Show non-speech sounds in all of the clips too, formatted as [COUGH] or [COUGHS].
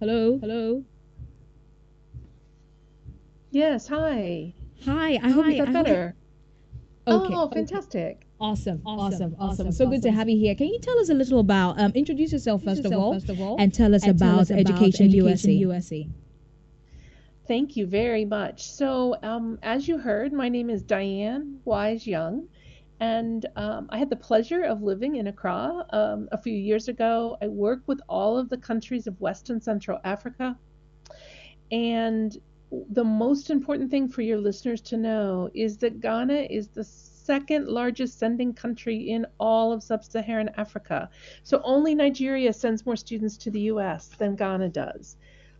Hello? Hello? Yes, hi. Hi, I hope Hi, you got I better. Okay. Oh, fantastic. Awesome, awesome, awesome. So good to have you here. Can you tell us a little about, um, introduce yourself first of all, and tell us about Education USA. Thank you very much. So, um, as you heard, my name is Diane Wise Young, and um, I had the pleasure of living in Accra um, a few years ago. I work with all of the countries of West and Central Africa, and the most important thing for your listeners to know is that Ghana is the second largest sending country in all of sub Saharan Africa. So only Nigeria sends more students to the US than Ghana does.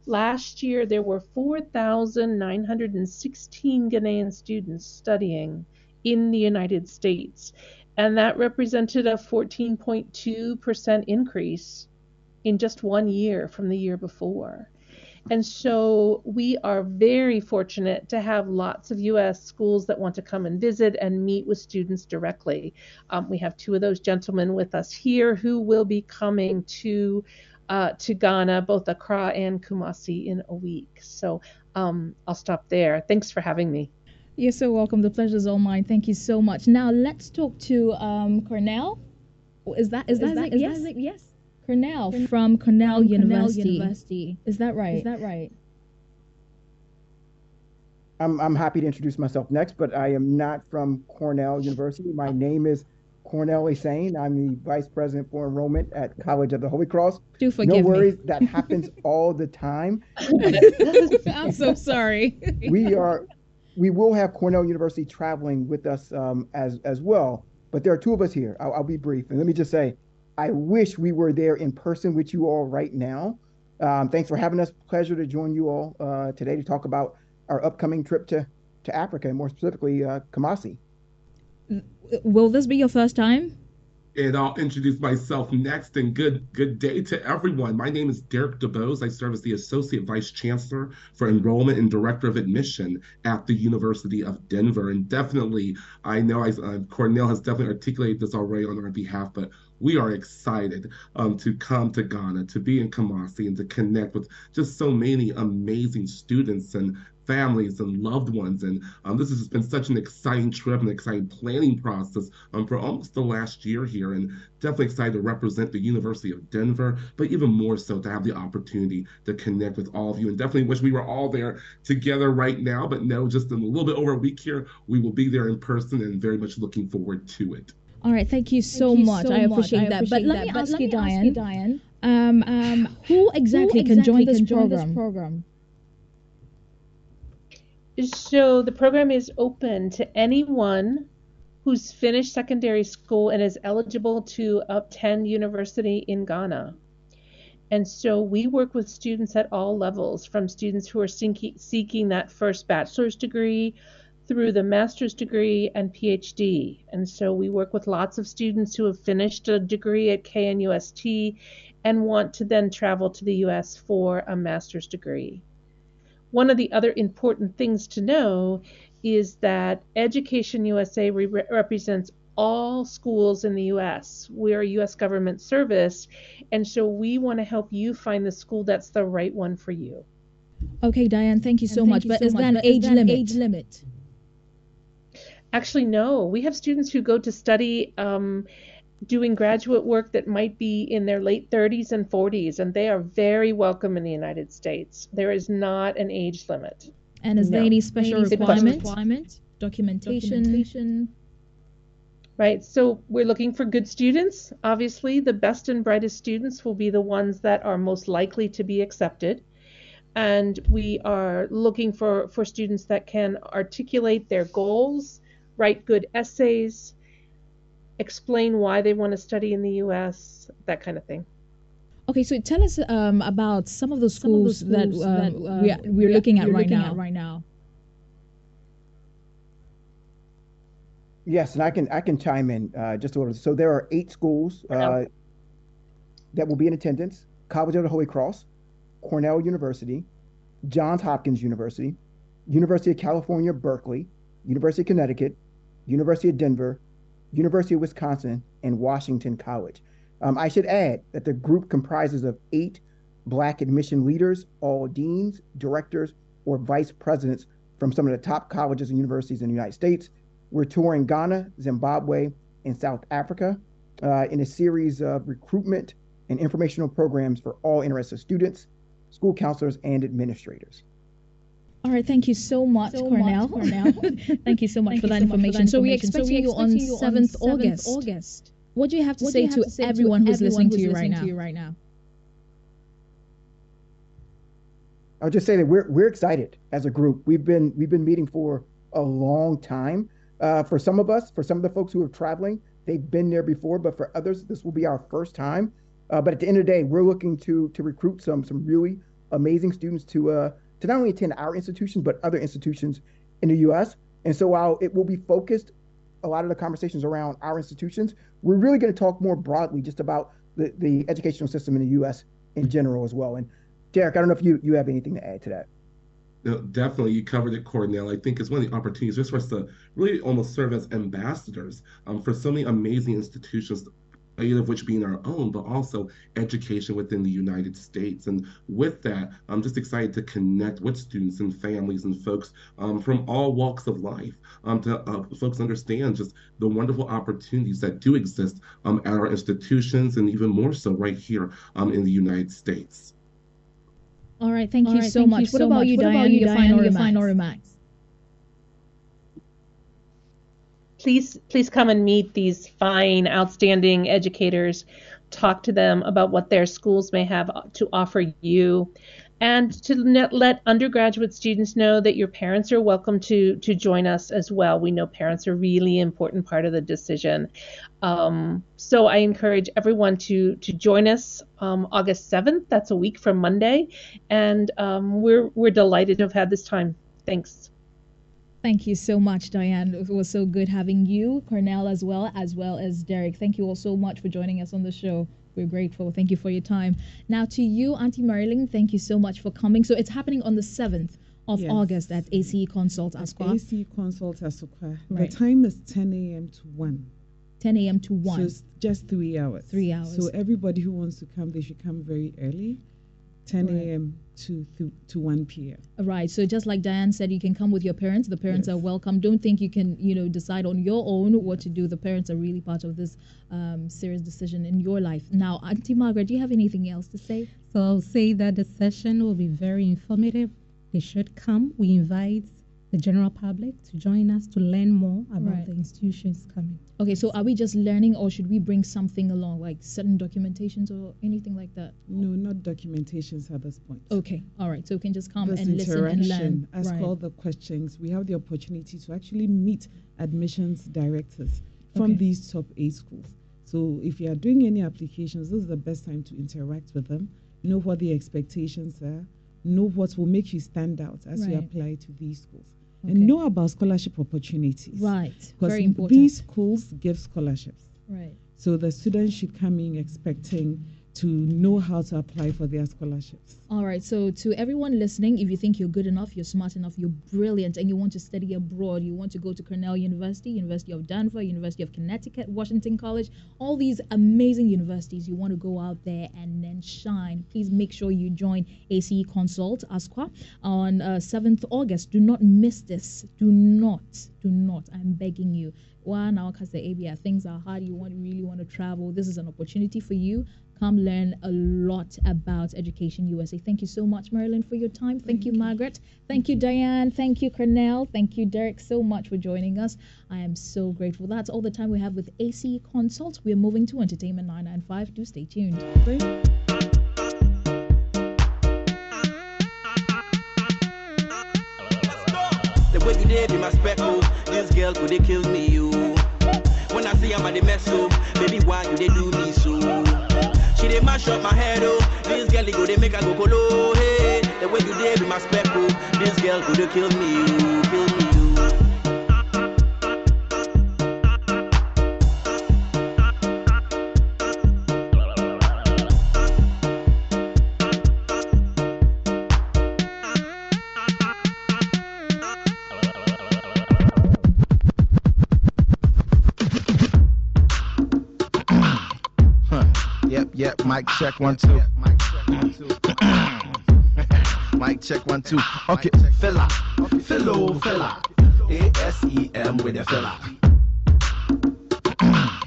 Last year, there were 4,916 Ghanaian students studying in the United States, and that represented a 14.2% increase in just one year from the year before. And so we are very fortunate to have lots of US schools that want to come and visit and meet with students directly. Um, we have two of those gentlemen with us here who will be coming to uh, to Ghana, both Accra and Kumasi, in a week. So um, I'll stop there. Thanks for having me. You're so welcome. The pleasure's all mine. Thank you so much. Now let's talk to um, Cornell. Is that is that, is that, is yes? That, yes. Cornell from Cornell, from University. Cornell University. Is that right? Is that right? I'm, I'm happy to introduce myself next, but I am not from Cornell University. My name is Cornell Sane. I'm the Vice President for Enrollment at College of the Holy Cross. Do forgive No worries, me. that happens all the time. [LAUGHS] [LAUGHS] I'm so sorry. we are, we will have Cornell University traveling with us um, as as well. But there are two of us here. I'll, I'll be brief, and let me just say, I wish we were there in person with you all right now. Um, thanks for having us. Pleasure to join you all uh, today to talk about our upcoming trip to to Africa, and more specifically, uh, Kumasi. Will this be your first time? And I'll introduce myself next. And good good day to everyone. My name is Derek DeBose. I serve as the Associate Vice Chancellor for Enrollment and Director of Admission at the University of Denver. And definitely, I know I, uh, Cornell has definitely articulated this already on our behalf, but we are excited um, to come to Ghana, to be in Kumasi, and to connect with just so many amazing students and families and loved ones. And um, this has been such an exciting trip, and exciting planning process um, for almost the last year here. And definitely excited to represent the University of Denver, but even more so to have the opportunity to connect with all of you. And definitely wish we were all there together right now. But no, just in a little bit over a week here, we will be there in person and very much looking forward to it. All right, thank you so Thank you much. so I much. appreciate that. But appreciate let me But ask let you, me ask Diane. you, Diane, Um, um, who exactly can join this program? program? So the program is open to anyone who's finished secondary school and is eligible to attend university in Ghana. And so we work with students at all levels, from students who are seeking, that first bachelor's degree through the master's degree and PhD. And so we work with lots of students who have finished a degree at KNUST and want to then travel to the US for a master's degree. One of the other important things to know is that Education USA re- represents all schools in the US. We're a US government service, and so we want to help you find the school that's the right one for you. Okay, Diane, thank you so And much. you But so is much. there an age there limit? age limit? Actually, no, we have students who go to study um, doing graduate work that might be in their late 30s and 40s, and they are very welcome in the United States. There is not an age limit. And is there any special Any special requirements? Documentation. Documentation. Right, so we're looking for good students. Obviously, the best and brightest students will be the ones that are most likely to be accepted. And we are looking for, for students that can articulate their goals, write good essays, explain why they want to study in the US, that kind of thing. Okay, so tell us um, about some of the Some of the schools, that, um, that, we uh, are, we're looking at right looking now. at right now. Yes, and I can I can chime in uh, just a little. So there are eight schools uh, that will be in attendance: College of the Holy Cross, Cornell University, Johns Hopkins University, University of California, Berkeley, University of Connecticut, University of Denver, University of Wisconsin, and Washington College. Um, I should add that the group comprises of eight Black admission leaders, all deans, directors, or vice presidents from some of the top colleges and universities in the United States. We're touring Ghana, Zimbabwe, and South Africa uh, in a series of recruitment and informational programs for all interested students, school counselors, and administrators. All right, thank you so much, so Cornell. Much, Cornell. [LAUGHS] thank you so much, for, that so much for, that information. So we expect so you on 7th August. August. What do you have to, say, have to, say everyone to who's listening, who's to, you listening right to you right now? I'll just say that we're we're excited as a group. We've been we've been meeting for a long time. Uh, for some of us, for some of the folks who are traveling, they've been there before, but for others, this will be our first time. Uh, but at the end of the day, we're looking to to recruit some some really amazing students to uh, to not only attend our institutions, but other institutions in the U.S. And so while it will be focused, a lot of the conversations around our institutions, we're really going to talk more broadly just about the the educational system in the U.S. in general as well. And Derek, I don't know if you you have anything to add to that. No, definitely, you covered it, Cornell. I think it's one of the opportunities just for us to really almost serve as ambassadors um, for so many amazing institutions eight of which being our own, but also education within the United States. And with that, I'm just excited to connect with students and families and folks um, from all walks of life um, to uh, folks understand just the wonderful opportunities that do exist um, at our institutions and even more so right here um, in the United States. All right, thank All you right, so thank much. You what, so about you, what about you, Diane? Your final please please come and meet these fine outstanding educators talk to them about what their schools may have to offer you and to let undergraduate students know that your parents are welcome to to join us as well. We know parents are really important part of the decision. Um, so I encourage everyone to to join us um, August 7th. That's a week from Monday, and um, we're we're delighted to have had this time. Thanks. Thank you so much, Diane. It was so good having you, Cornell, as well, as well as Derek. Thank you all so much for joining us on the show. We're grateful. Thank you for your time. Now, to you, Auntie Marilyn, thank you so much for coming. So it's happening on the 7th of yes. August at ACE Consult Asokwa. ACE Consult Asokwa. Right. The time is 10 a.m. to 1. 10 a.m. to 1. So it's just three hours. Three hours. So everybody who wants to come, they should come very early. 10 a.m. To, to to 1 p.m. Right. So just like Diane said, you can come with your parents. The parents yes. are welcome. Don't think you can, you know, decide on your own what to do. The parents are really part of this um, serious decision in your life. Now, Auntie Margaret, do you have anything else to say? So I'll say that the session will be very informative. They should come. We invite the general public to join us to learn more about right. the institutions coming. Okay, so are we just learning or should we bring something along, like certain documentations or anything like that? No, not documentations at this point. Okay, all right. So we can just come this and listen and learn. Ask right. all the questions. We have the opportunity to actually meet admissions directors from okay. these top eight schools. So if you are doing any applications, this is the best time to interact with them, know what the expectations are, know what will make you stand out as right. you apply to these schools. Okay. And know about scholarship opportunities. Right. Very important. These schools give scholarships. Right. So the students should come in expecting to know how to apply for their scholarships. All right. So, to everyone listening, if you think you're good enough, you're smart enough, you're brilliant, and you want to study abroad, you want to go to Cornell University, University of Denver, University of Connecticut, Washington College, all these amazing universities, you want to go out there and then shine, please make sure you join ACE Consult Asokwa on uh, 7th August. Do not miss this. Do not, do not. I'm begging you one now because the ABA things are hard you want really want to travel this is an opportunity for you come learn a lot about Education USA. Thank you so much, Marilyn, for your time. Thank, Thank you, Margaret. Thank you, Diane. Thank you, Cornell. Thank you, Derek, so much for joining us. I am so grateful. That's all the time we have with ACE Consult. We're moving to Entertainment 995. Do stay tuned. The way you did in my speckle, this girl could have killed me, you. When I see I'm at the mess, so baby, why you they do me so? She dey mash up my head, oh. This girl, go, they make her go colo, hey. The way you did with my spec, oh. This girl could kill me, oh. Kill me, Ah, mic check one two. [COUGHS] Mic check one two. Okay, fella, fellow fella. A S E M with a fella. [COUGHS]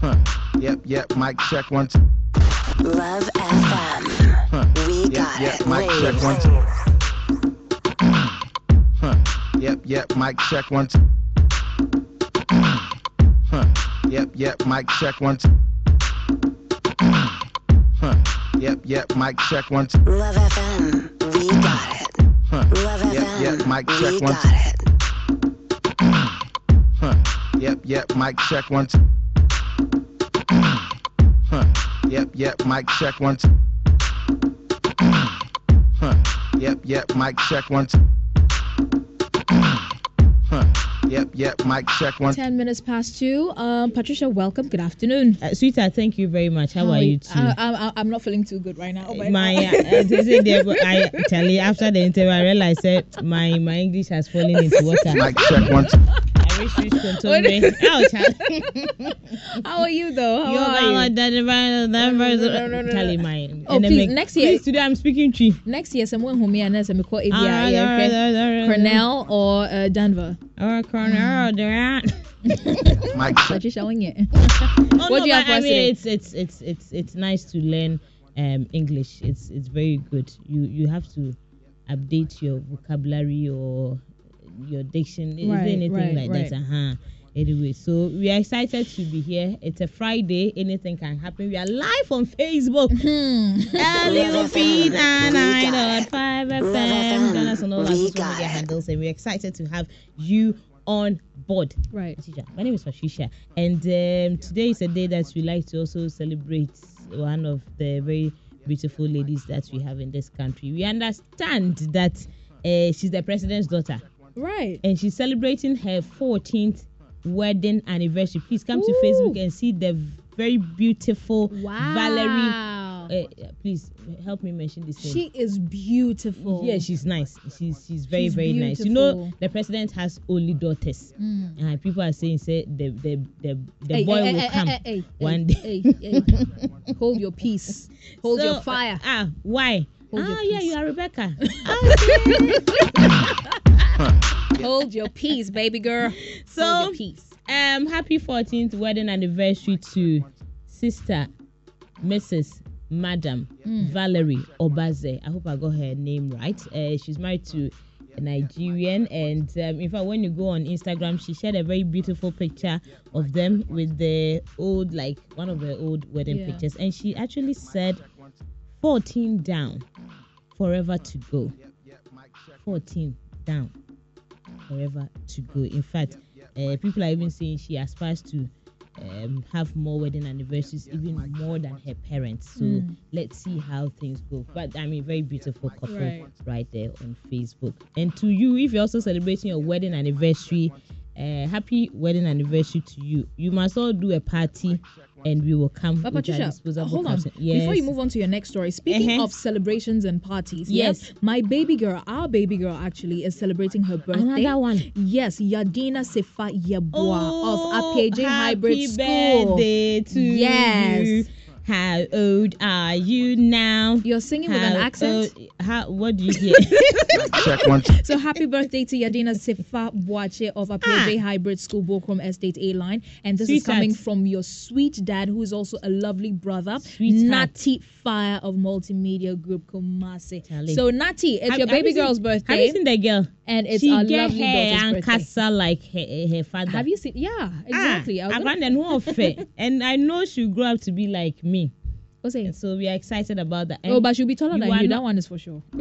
Huh. Yep, yep. Mic check one two. Love FM. Huh. We Yep, got yep. it. Mic check one two. [COUGHS] Huh. Yep, yep. Mic check one two. Huh. Yep, yep. Mic check one two. Yep, yep. Mic check two. Love FM. We got it. Huh. Love Yep, FM. yep. Mic we check one got it. Huh. Yep, yep. Mic check two. Huh. Yep, yep. Mic check two. Huh. Yep, yep. Mic check one Yep, Mike, check one. 10 minutes past two. Um, Patricia, welcome. Good afternoon. Uh, sweetheart, thank you very much. How, are you too? I, I, I'm not feeling too good right now. but- my, [LAUGHS] uh, they I tell you after the interview, I realized that my my English has fallen into water. Mic check one two. I wish you could tell me. Ouch! [LAUGHS] How are you though? How You are know you? what, that- that- that- no, no, no, no, Charlie, no. my Oh, please, next year- Please, today I'm speaking tree. Next year, someone who me and us, I'm call ABI, Alright, alright, okay? alright, alright. Cornell or uh, Denver. Or Cornell, there. Mic check. Patricia, when you? [LAUGHS] Oh, What no, do you have but for I mean, it's it's it's it's it's nice to learn um English. It's it's very good. You you have to update your vocabulary or your diction. Is there Right, anything right, like right. that? Uh-huh. Anyway, so we are excited to be here. It's a Friday. Anything can happen. We are live on Facebook. Hmm. [LAUGHS] LUP We got 99.5 Love FM. FM. Join us on all our social media handles, and we're excited to have you on board. Right. My name is Patricia, and um, today is a day that we like to also celebrate one of the very beautiful ladies that we have in this country. We understand that uh, she's the president's daughter, Right. and she's celebrating her 14th wedding anniversary. Please come to Facebook and see the very beautiful Wow. Valerie. Uh, please help me mention this name. She is beautiful. Yeah, she's nice. She's she's very She's very nice. You know, the president has only daughters, Mm. and people are saying say the the the, the Hey, boy hey, will hey, come one day. [LAUGHS] Hold your peace. Hold So, your fire. Ah, why? Hold ah, yeah, peace. you are Rebecca. [LAUGHS] [LAUGHS] Hold your peace, baby girl. So, [LAUGHS] Hold your peace. um, happy 14th wedding anniversary to sister Mrs. Madam Mm. Valerie Obaze. I hope I got her name right. Uh, she's married to a Nigerian, and um, in fact, when you go on Instagram, she shared a very beautiful picture of them with the old, like one of the old wedding Yeah. pictures, and she actually said, "14 down, forever to go." 14 down, forever to go. In fact, uh, people are even saying she aspires to um, have more wedding anniversaries, even more than her parents. So Mm. let's see how things go. But I mean, very beautiful couple Right. right, there on Facebook. And to you, if you're also celebrating your wedding anniversary, uh, happy wedding anniversary to you. You must all do a party, and we will come. But Patricia, hold on. Yes. Before you move on to your next story, speaking Uh-huh. of celebrations and parties, Yes. yes, my baby girl, our baby girl actually is celebrating her birthday. Another one. Yes, Yadina Sefa Yeboah Oh, of APJ Hybrid happy School. birthday to Yes. you. How old are you now? You're singing with an accent. old- how? What do you hear? [LAUGHS] Check one. So happy birthday to Yadina Sefa Boache of Apiaje Ah. Hybrid School, Bokrom Estate A line. And this is Sweetheart. coming from your sweet dad, who is also a lovely brother, Sweetheart. Natty Fire of Multimedia Group Kumasi. Charlie. So Natty, it's Have- your baby girl's seen- girl's Have you seen the girl? and it's she our get lovely hair daughter's and birthday. casa like her, her father. Have you seen? Yeah, exactly. I Ah, was gonna- Abandon who fair. and I know she'll grow up to be like me. What's it? And so we are excited about that. Oh, but she'll be taller you than you. not- That one is for sure. [LAUGHS] [LAUGHS]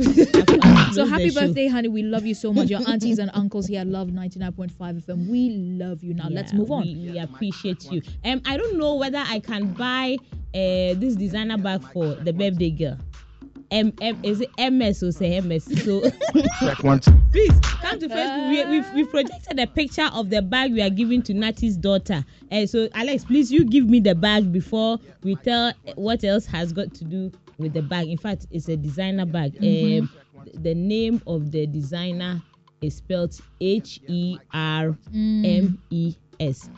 So happy the show. birthday, honey. We love you so much. Your [LAUGHS] aunties and uncles here love 99.5 FM. We love you. Now let's move on. We, we appreciate you. Um, I don't know whether I can buy uh this designer bag for the birthday girl. M M is it MS or say MS? So Check one two. [LAUGHS] please come to Facebook. We, we've, we've projected a picture of the bag we are giving to Natty's daughter. Uh, so Alex, please you give me the bag before we tell what else has got to do with the bag. In fact, it's a designer bag. Um, the name of the designer is spelled H E R M E S.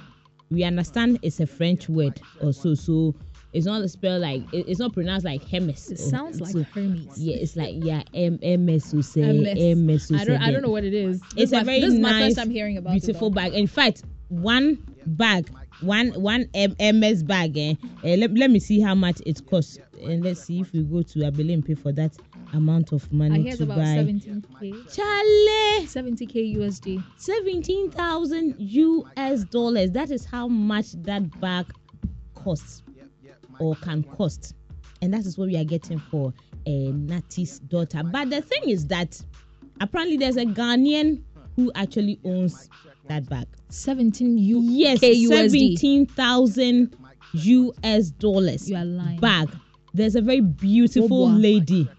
We understand it's a French word also. So it's not spelled like it, it's not pronounced like Hermes. It sounds like so- Hermes. Yeah, it's like yeah, M MS who say MS. MS I don't. I don't know what it is. This It's my, a very This is my nice, first time hearing about beautiful bag. In fact, one bag, one one M- MS bag. Eh, eh, let, let me see how much it costs, and let's see if we go to Abele and pay for that amount of I money hear to about buy. 17k. Charlie, 70k USD. seventeen thousand US dollars. That is how much that bag costs or can cost, and that is what we are getting for a Nati's daughter. But the thing is that apparently there's a Ghanaian who actually owns that bag. 17 U- Yes, K USD. seventeen thousand US dollars You are lying. bag. There's a very beautiful Obwa. lady,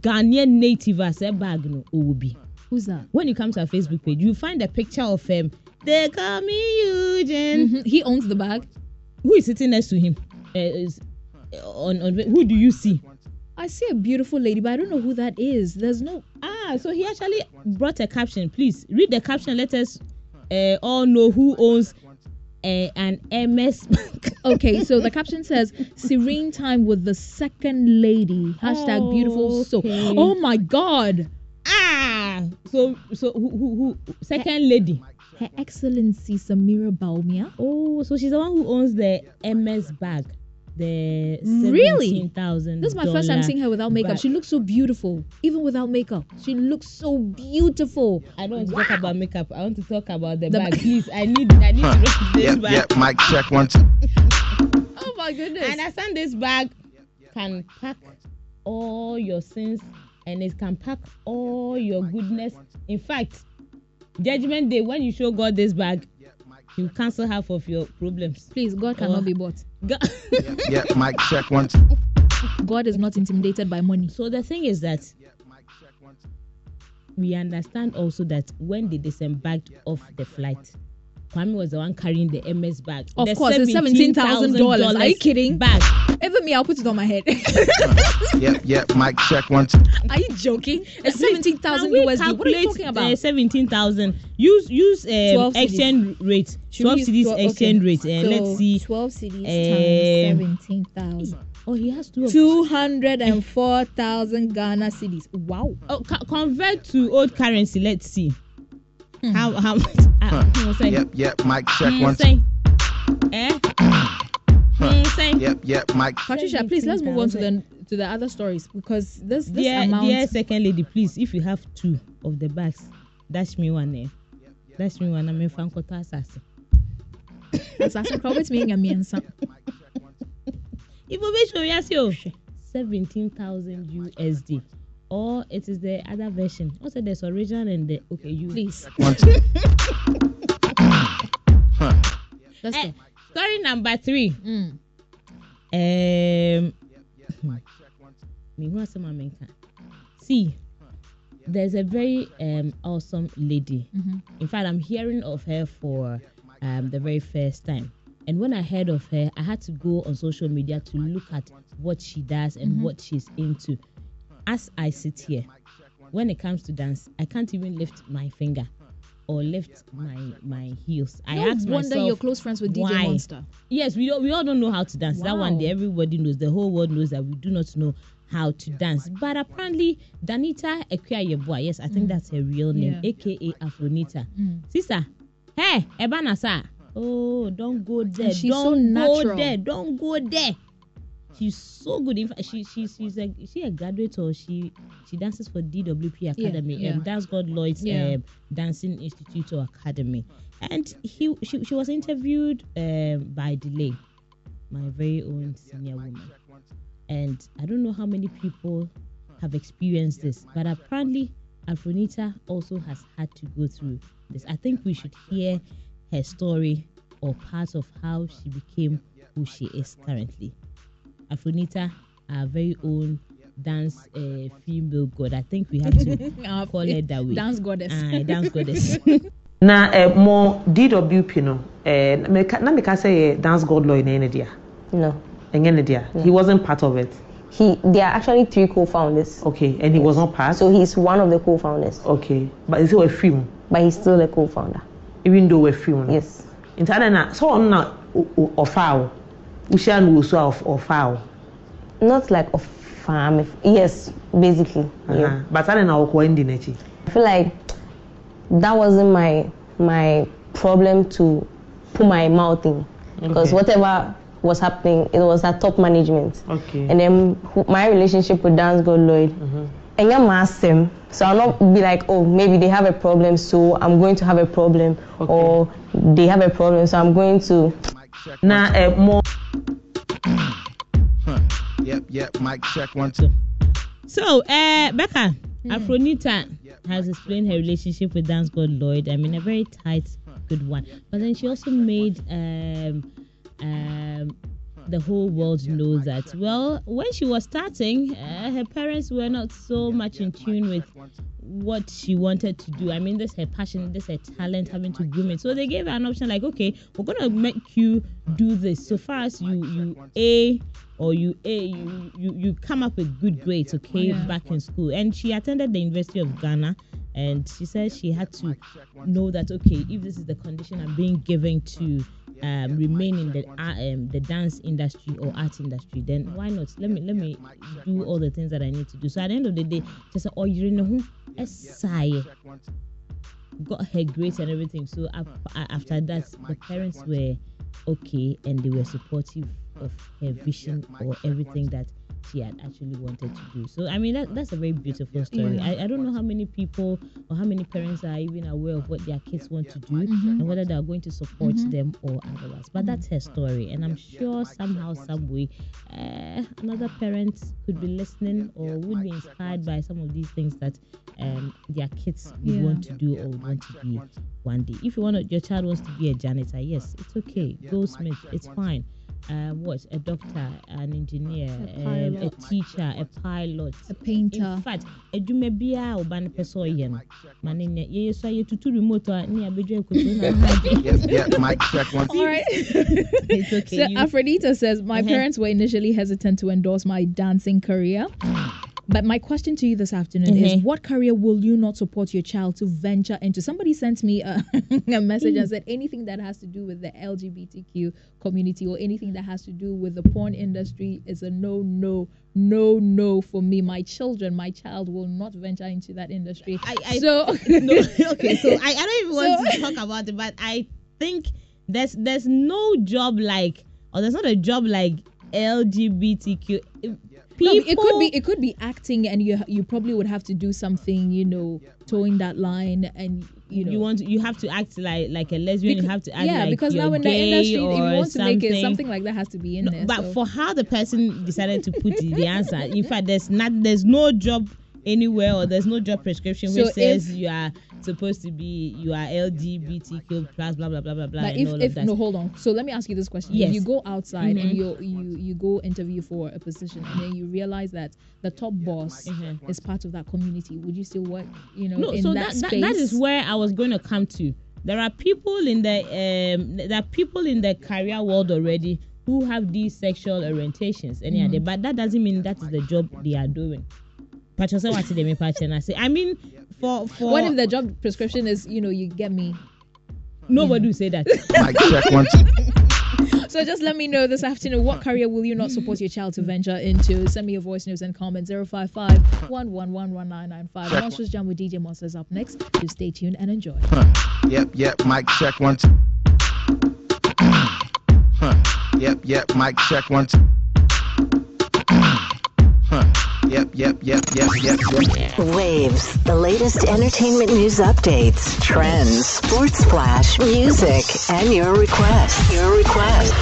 Ghanaian native as a bag no Obi. Who's that? When you come to our Facebook page, you find a picture of him. They call me Eugene. Mhm. He owns the bag. Who is sitting next to him? Uh, is, on, on who do you see? I see a beautiful lady, but I don't know who that is. There's no. Ah, so he actually brought a caption. Please read the caption. Let us uh, all know who owns uh, an MS. Bag. [LAUGHS] Okay, so the caption says serene time with the second lady. Hashtag beautiful soul. Okay. Oh my god. ah, so so who, who, who second lady? Her Excellency Samira Bawumia. Oh, so she's the one who owns the MS bag. The Really? seventeen thousand. This is my first time seeing her without makeup. bag. She looks so beautiful, even without makeup. She looks so beautiful. I don't want to talk about makeup. I want to talk about the, The bag. bag. Please, I need I need to this Yep, bag. yep, mic check one, two. [LAUGHS] Oh my goodness. And I understand this bag can pack all your sins and it can pack all your goodness. In fact, judgment day when you show God this bag, you cancel half of your problems. Please, God cannot be bought. God- Yep, mic check one, two. God is not intimidated by money. so the thing is that we understand also that when they disembarked off the flight, Kwame was the one carrying the MS bag. Of the course, it's $17,000. Are you kidding? Bag. Even me, I'll put it on my head. [LAUGHS] Yep, yep, mic check once. Are you joking? It's seventeen thousand Can USD. What are you calculate, talking Uh, about? Seventeen thousand. Use use um, 12 exchange rate. Should Twelve we cedis 12 exchange okay. rate, and So, let's see. Twelve cedis Um, times seventeen thousand. Oh, he has two. Two hundred and four thousand Ghana cedis. Wow. Oh, co- convert to old currency. Let's see. Hmm. How how [LAUGHS] much? Hmm, say. Yep, yep, mic check one, two. say. Eh? [CLEARS THROAT] Say. Yep, yep, mic. Patricia, please let's move on to the to the other stories because this this Dear, amount. dear second lady, please, if you have two of the bags, dash me one there. Dash me one. I'm in Frankota Assassin. Assassin Crawford me and mmiɛnsa. Information, yes, yo. 17,000 USD. Or it is the other version. Also, there's original and the. Okay, you. Please, [LAUGHS] One, two. let's Eh, go. story number three. Mm. Um. [LAUGHS] me who asɛm a menka. See, there's a very um awesome lady. Mhm. In fact, I'm hearing of her for um the very first time. And when I heard of her, I had to go on social media to look at what she does and what she's into. As I sit here, when it comes to dance, I can't even lift my finger or lift my my heels. I No ask wonder myself, you're close friends with DJ why? Monster. Yes, we don't, we all don't know how to dance. That one Wow. day everybody knows. The whole world knows that we do not know how to dance. But apparently, Danita Ekwayeboa, yes, I think that's her real name, Yeah. aka Afronita. Mm. Sister, hey, Ebanasa. Oh, don't go there. she's so don't go there. Don't go there. She's so good. In fact, she she she's a she a graduate or she she dances for DWP Academy, yeah. um, Dance God Lloyd's Yeah. um, Dancing Institute or Academy, and he she, she was interviewed um, by Delay, my very own senior woman, and I don't know how many people have experienced this, but apparently Afronita also has had to go through this. I think we should hear her story or part of how she became who she is currently. Afronita, our very own dance uh, female god. I think we have to [LAUGHS] Uh, call her that way. Dance goddess. Aye, dance goddess. [LAUGHS] na eh, mo dwp no eh, na meka sɛ yɛ dance god law ɛnɛ ne dea No. ɛnyɛ ne dea he wasn't part of it He there are actually three co-founders. okay and he was not part So he's one of the co-founders. okay but is it a film But he's still a co-founder. even though we're film no Yes. nti ada na sɛ ɔno na o- o- ɔfaa wo wohyia no so a ɔfa wo Not like a farm. Yes, basically. Yeah. but ane na ndi n'akyi I feel like that wasn't my my problem to put my mouth in because Okay. whatever was happening, it was at top management. okay And then my relationship with Dance God Lloyd, and yeah, mask them. So I'll not be like, oh, maybe they have a problem, so I'm going to have a problem, or they have a problem, so I'm going to. na eh, mo Yep, yep. Mic check one two. So, uh, Becca, Afronita has explained her relationship with Dance God Lloyd. I mean, a very tight, good one. But then she also made um, um, the whole world know that. Well, when she was starting, uh, her parents were not so much in tune with what she wanted to do. I mean, this her passion, this her talent, having to groom it. So they gave her an option like, okay, we're gonna make you do this. So far as you you a or you a you you, you come up with good grades, okay, Yeah. back in school. And she attended the University of Ghana. And she said she had to know that okay, if this is the condition I'm being given to um, remain in the uh, um, the dance industry or art industry, then why not? Let me let me do all the things that I need to do. So at the end of the day, she said, "Oh, you know, who? got her grades and everything. So after that, the parents were okay and they were supportive of her vision or everything that she had actually wanted to do. So I mean that that's a very beautiful story. Yeah. I, I don't know how many people or how many parents are even aware of what their kids want to do Mhm. and whether they are going to support Mhm. them or otherwise. But that's her story, and I'm sure somehow, some way, uh, another parent could be listening or would be inspired by some of these things that um, their kids would Yeah. want to do or would want to be one day. If you want to, your child wants to be a janitor, yes, it's okay. Goldsmith, it's fine. Uh, what a doctor, an engineer, A um, a teacher, a pilot, a painter. In fact, edwuma biara a ɔba no pɛ sɛ ɔyɛ no, ma ne nyɛ. Yɛyɛ so a yɛtutu remote a ne yɛabɛdwa akutu na [LAUGHS] ahagye. Yep, yep. Mic check one. All right. [LAUGHS] It's okay. So you- Afronita says, My Uh-huh. parents were initially hesitant to endorse my dancing career. But my question to you this afternoon Uh-huh. is what career will you not support your child to venture into? Somebody sent me a, [LAUGHS] a message and said anything that has to do with the LGBTQ community or anything that has to do with the porn industry is a no, no, no, no for me. My children, my child will not venture into that industry. I, I so [LAUGHS] no, [LAUGHS] okay, so I, I don't even want So- to talk about it, but I think there's there's no job like or there's not a job like LGBTQ. No, People, it could be it could be acting, and you you probably would have to do something, you know, towing that line, and you know, you want to, you have to act like like a lesbian. you have to act yeah, like because now in the industry, if you want to make it something. something like that has to be in No, there. but so. for how the person decided to put the, the answer, in fact, there's not there's no job anywhere or there's no job prescription which So says if- you are supposed to be you are LGBTQ plus blah blah blah blah blah like if, all if of that. no hold on so let me ask you this question Yes. if you go outside Mhm. and you you you go interview for a position and then you realize that the top boss Mhm. is part of that community would you still work you know no, so that, that, that, that is where I was going to come to. There are people in the um, there are people in the career world already who have these sexual orientations, and yeah, Mhm. they, but that doesn't mean that is the job they are doing. But you say what they make and I say, I mean, for for what if the job prescription is you know you get me nobody will say that. Mic check one two. [LAUGHS] so just let me know this afternoon what career will you not support your child to venture into send me your voice notes and comments 055 1111995 monsters jam with dj monsters up next So stay tuned and enjoy Huh. Yep, yep. Mic check one two. [CLEARS THROAT] Huh. Yep, yep. Mic check one two. Huh. Yep, yep, yep, yep, yep, yep. Waves, the latest entertainment news updates, trends, sports flash, music, and your request. Your request.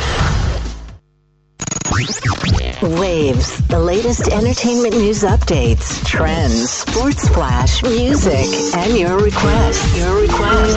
Waves, the latest entertainment news updates, trends, sports flash, music, and your request. Your request.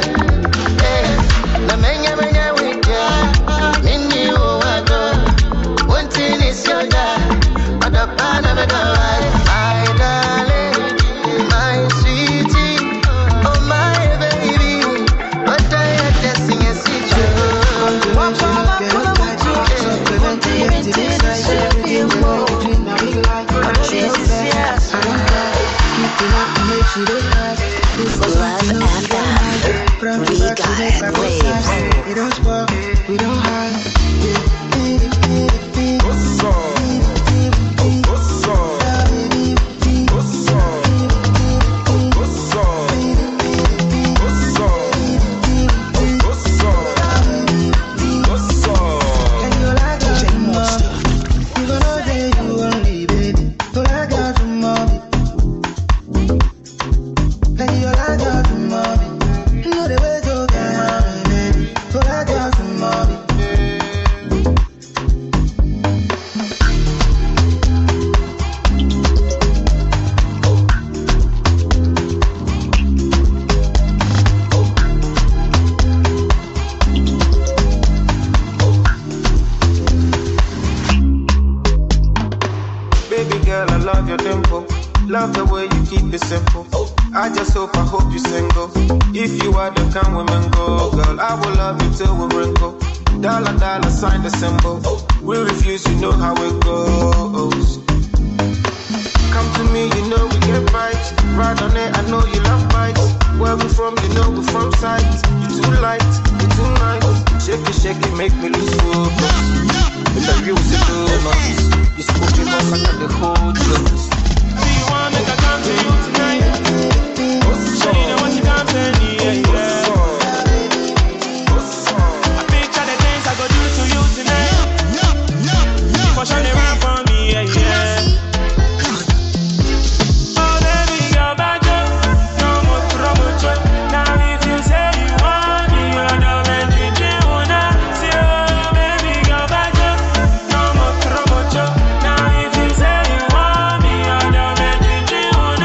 are the kind women go, girl. I will love you till we wrinkle. Dollar, dollar, sign the symbol. We refuse, you know how it goes. Come to me, you know we get bites. Ride on it, I know you love bites. Where we from, you know we from sight. You too light, you too nice. Shake it, shake it, make me lose focus. It's like you was You're smoking on like the whole juice. Do you want me to come to you?